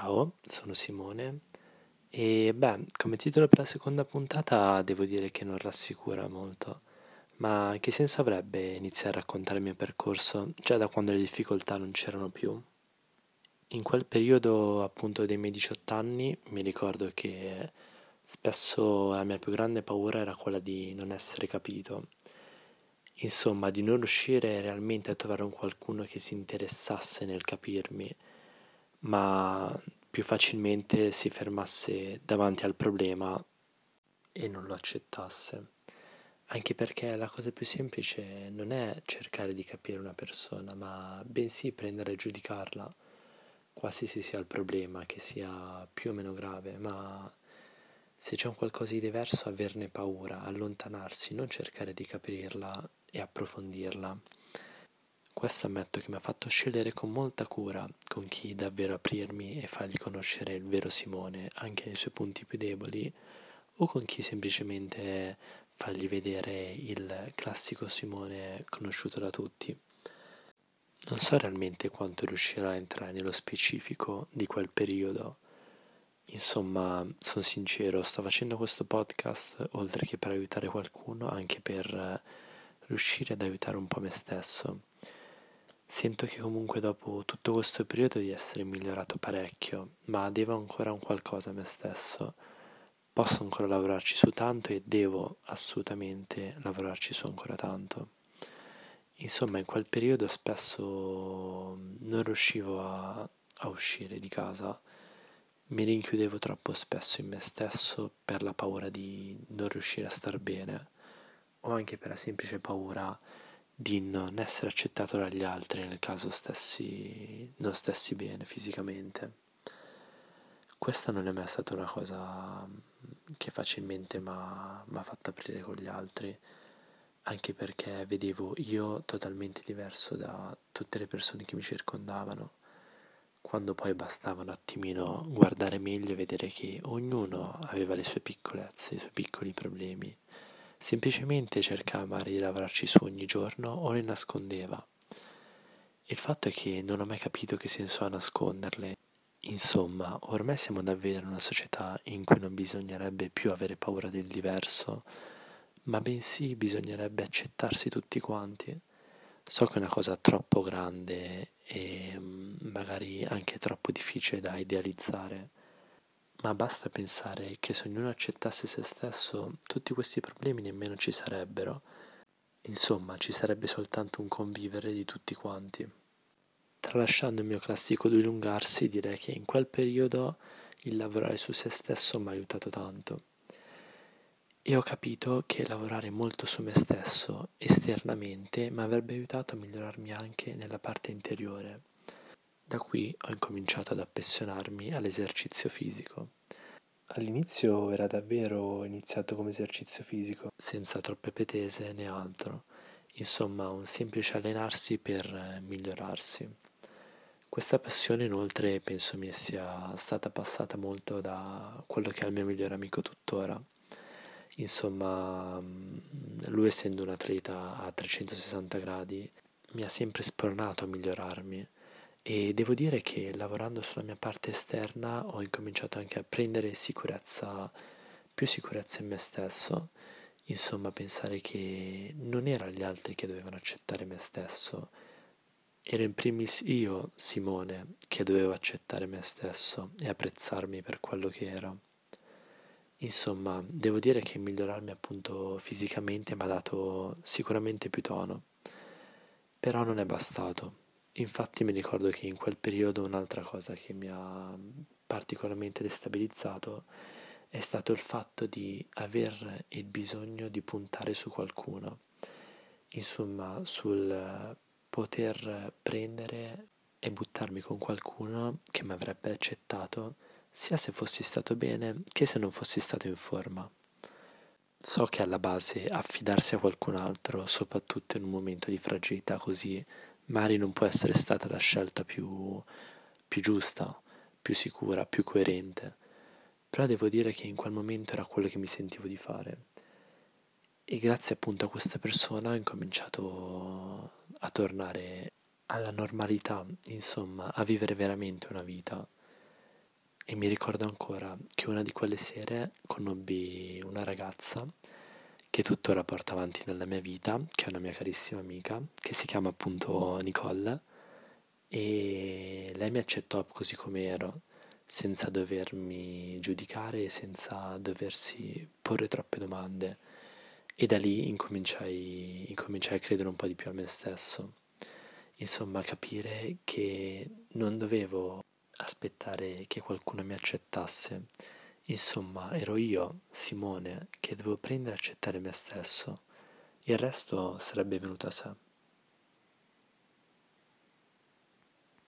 Ciao, sono Simone. E beh, come titolo per la seconda puntata devo dire che non rassicura molto, ma che senso avrebbe iniziare a raccontare il mio percorso già da quando le difficoltà non c'erano più? In quel periodo appunto dei miei 18 anni mi ricordo che spesso la mia più grande paura era quella di non essere capito, insomma di non riuscire realmente a trovare un qualcuno che si interessasse nel capirmi ma più facilmente si fermasse davanti al problema e non lo accettasse. Anche perché la cosa più semplice non è cercare di capire una persona, ma bensì prendere e giudicarla, qualsiasi sia il problema, che sia più o meno grave, ma se c'è un qualcosa di diverso averne paura, allontanarsi, non cercare di capirla e approfondirla. Questo ammetto che mi ha fatto scegliere con molta cura con chi davvero aprirmi e fargli conoscere il vero Simone, anche nei suoi punti più deboli, o con chi semplicemente fargli vedere il classico Simone conosciuto da tutti. Non so realmente quanto riuscirò a entrare nello specifico di quel periodo. Insomma, sono sincero, sto facendo questo podcast oltre che per aiutare qualcuno, anche per riuscire ad aiutare un po' me stesso Sento che comunque dopo tutto questo periodo di essere migliorato parecchio, ma devo ancora un qualcosa a me stesso. Posso ancora lavorarci su tanto e devo assolutamente lavorarci su ancora tanto. Insomma, in quel periodo spesso non riuscivo a, a uscire di casa, mi rinchiudevo troppo spesso in me stesso per la paura di non riuscire a star bene o anche per la semplice paura di non essere accettato dagli altri nel caso stessi, non stessi bene fisicamente. Questa non è mai stata una cosa che facilmente mi ha fatto aprire con gli altri, anche perché vedevo io totalmente diverso da tutte le persone che mi circondavano, quando poi bastava un attimino guardare meglio e vedere che ognuno aveva le sue piccolezze, i suoi piccoli problemi semplicemente cercava di lavorarci su ogni giorno o le nascondeva. Il fatto è che non ho mai capito che senso ha nasconderle. Insomma, ormai siamo davvero in una società in cui non bisognerebbe più avere paura del diverso, ma bensì bisognerebbe accettarsi tutti quanti. So che è una cosa troppo grande e mm, magari anche troppo difficile da idealizzare, ma basta pensare che se ognuno accettasse se stesso, tutti questi problemi nemmeno ci sarebbero. Insomma, ci sarebbe soltanto un convivere di tutti quanti. Tralasciando il mio classico dilungarsi, direi che in quel periodo il lavorare su se stesso mi ha aiutato tanto. E ho capito che lavorare molto su me stesso esternamente mi avrebbe aiutato a migliorarmi anche nella parte interiore. Da qui ho incominciato ad appassionarmi all'esercizio fisico. All'inizio era davvero iniziato come esercizio fisico, senza troppe pretese né altro, insomma un semplice allenarsi per migliorarsi. Questa passione inoltre penso mi sia stata passata molto da quello che è il mio migliore amico tuttora. Insomma, lui essendo un atleta a 360 gradi mi ha sempre spronato a migliorarmi e devo dire che lavorando sulla mia parte esterna ho incominciato anche a prendere sicurezza, più sicurezza in me stesso, insomma pensare che non erano gli altri che dovevano accettare me stesso, ero in primis io, Simone, che dovevo accettare me stesso e apprezzarmi per quello che ero. Insomma, devo dire che migliorarmi appunto fisicamente mi ha dato sicuramente più tono, però non è bastato Infatti mi ricordo che in quel periodo un'altra cosa che mi ha particolarmente destabilizzato è stato il fatto di aver il bisogno di puntare su qualcuno, insomma sul poter prendere e buttarmi con qualcuno che mi avrebbe accettato sia se fossi stato bene che se non fossi stato in forma. So che alla base affidarsi a qualcun altro, soprattutto in un momento di fragilità così magari non può essere stata la scelta più, più giusta, più sicura, più coerente, però devo dire che in quel momento era quello che mi sentivo di fare. E grazie appunto a questa persona ho incominciato a tornare alla normalità, insomma, a vivere veramente una vita. e mi ricordo ancora che una di quelle sere conobbi una ragazza che tuttora porto avanti nella mia vita, che è una mia carissima amica, che si chiama appunto Nicole, e lei mi accettò così come ero, senza dovermi giudicare e senza doversi porre troppe domande. E da lì incominciai, incominciai a credere un po' di più a me stesso. Insomma, capire che non dovevo aspettare che qualcuno mi accettasse, Insomma, ero io, Simone, che dovevo prendere e accettare me stesso. Il resto sarebbe venuto a sé.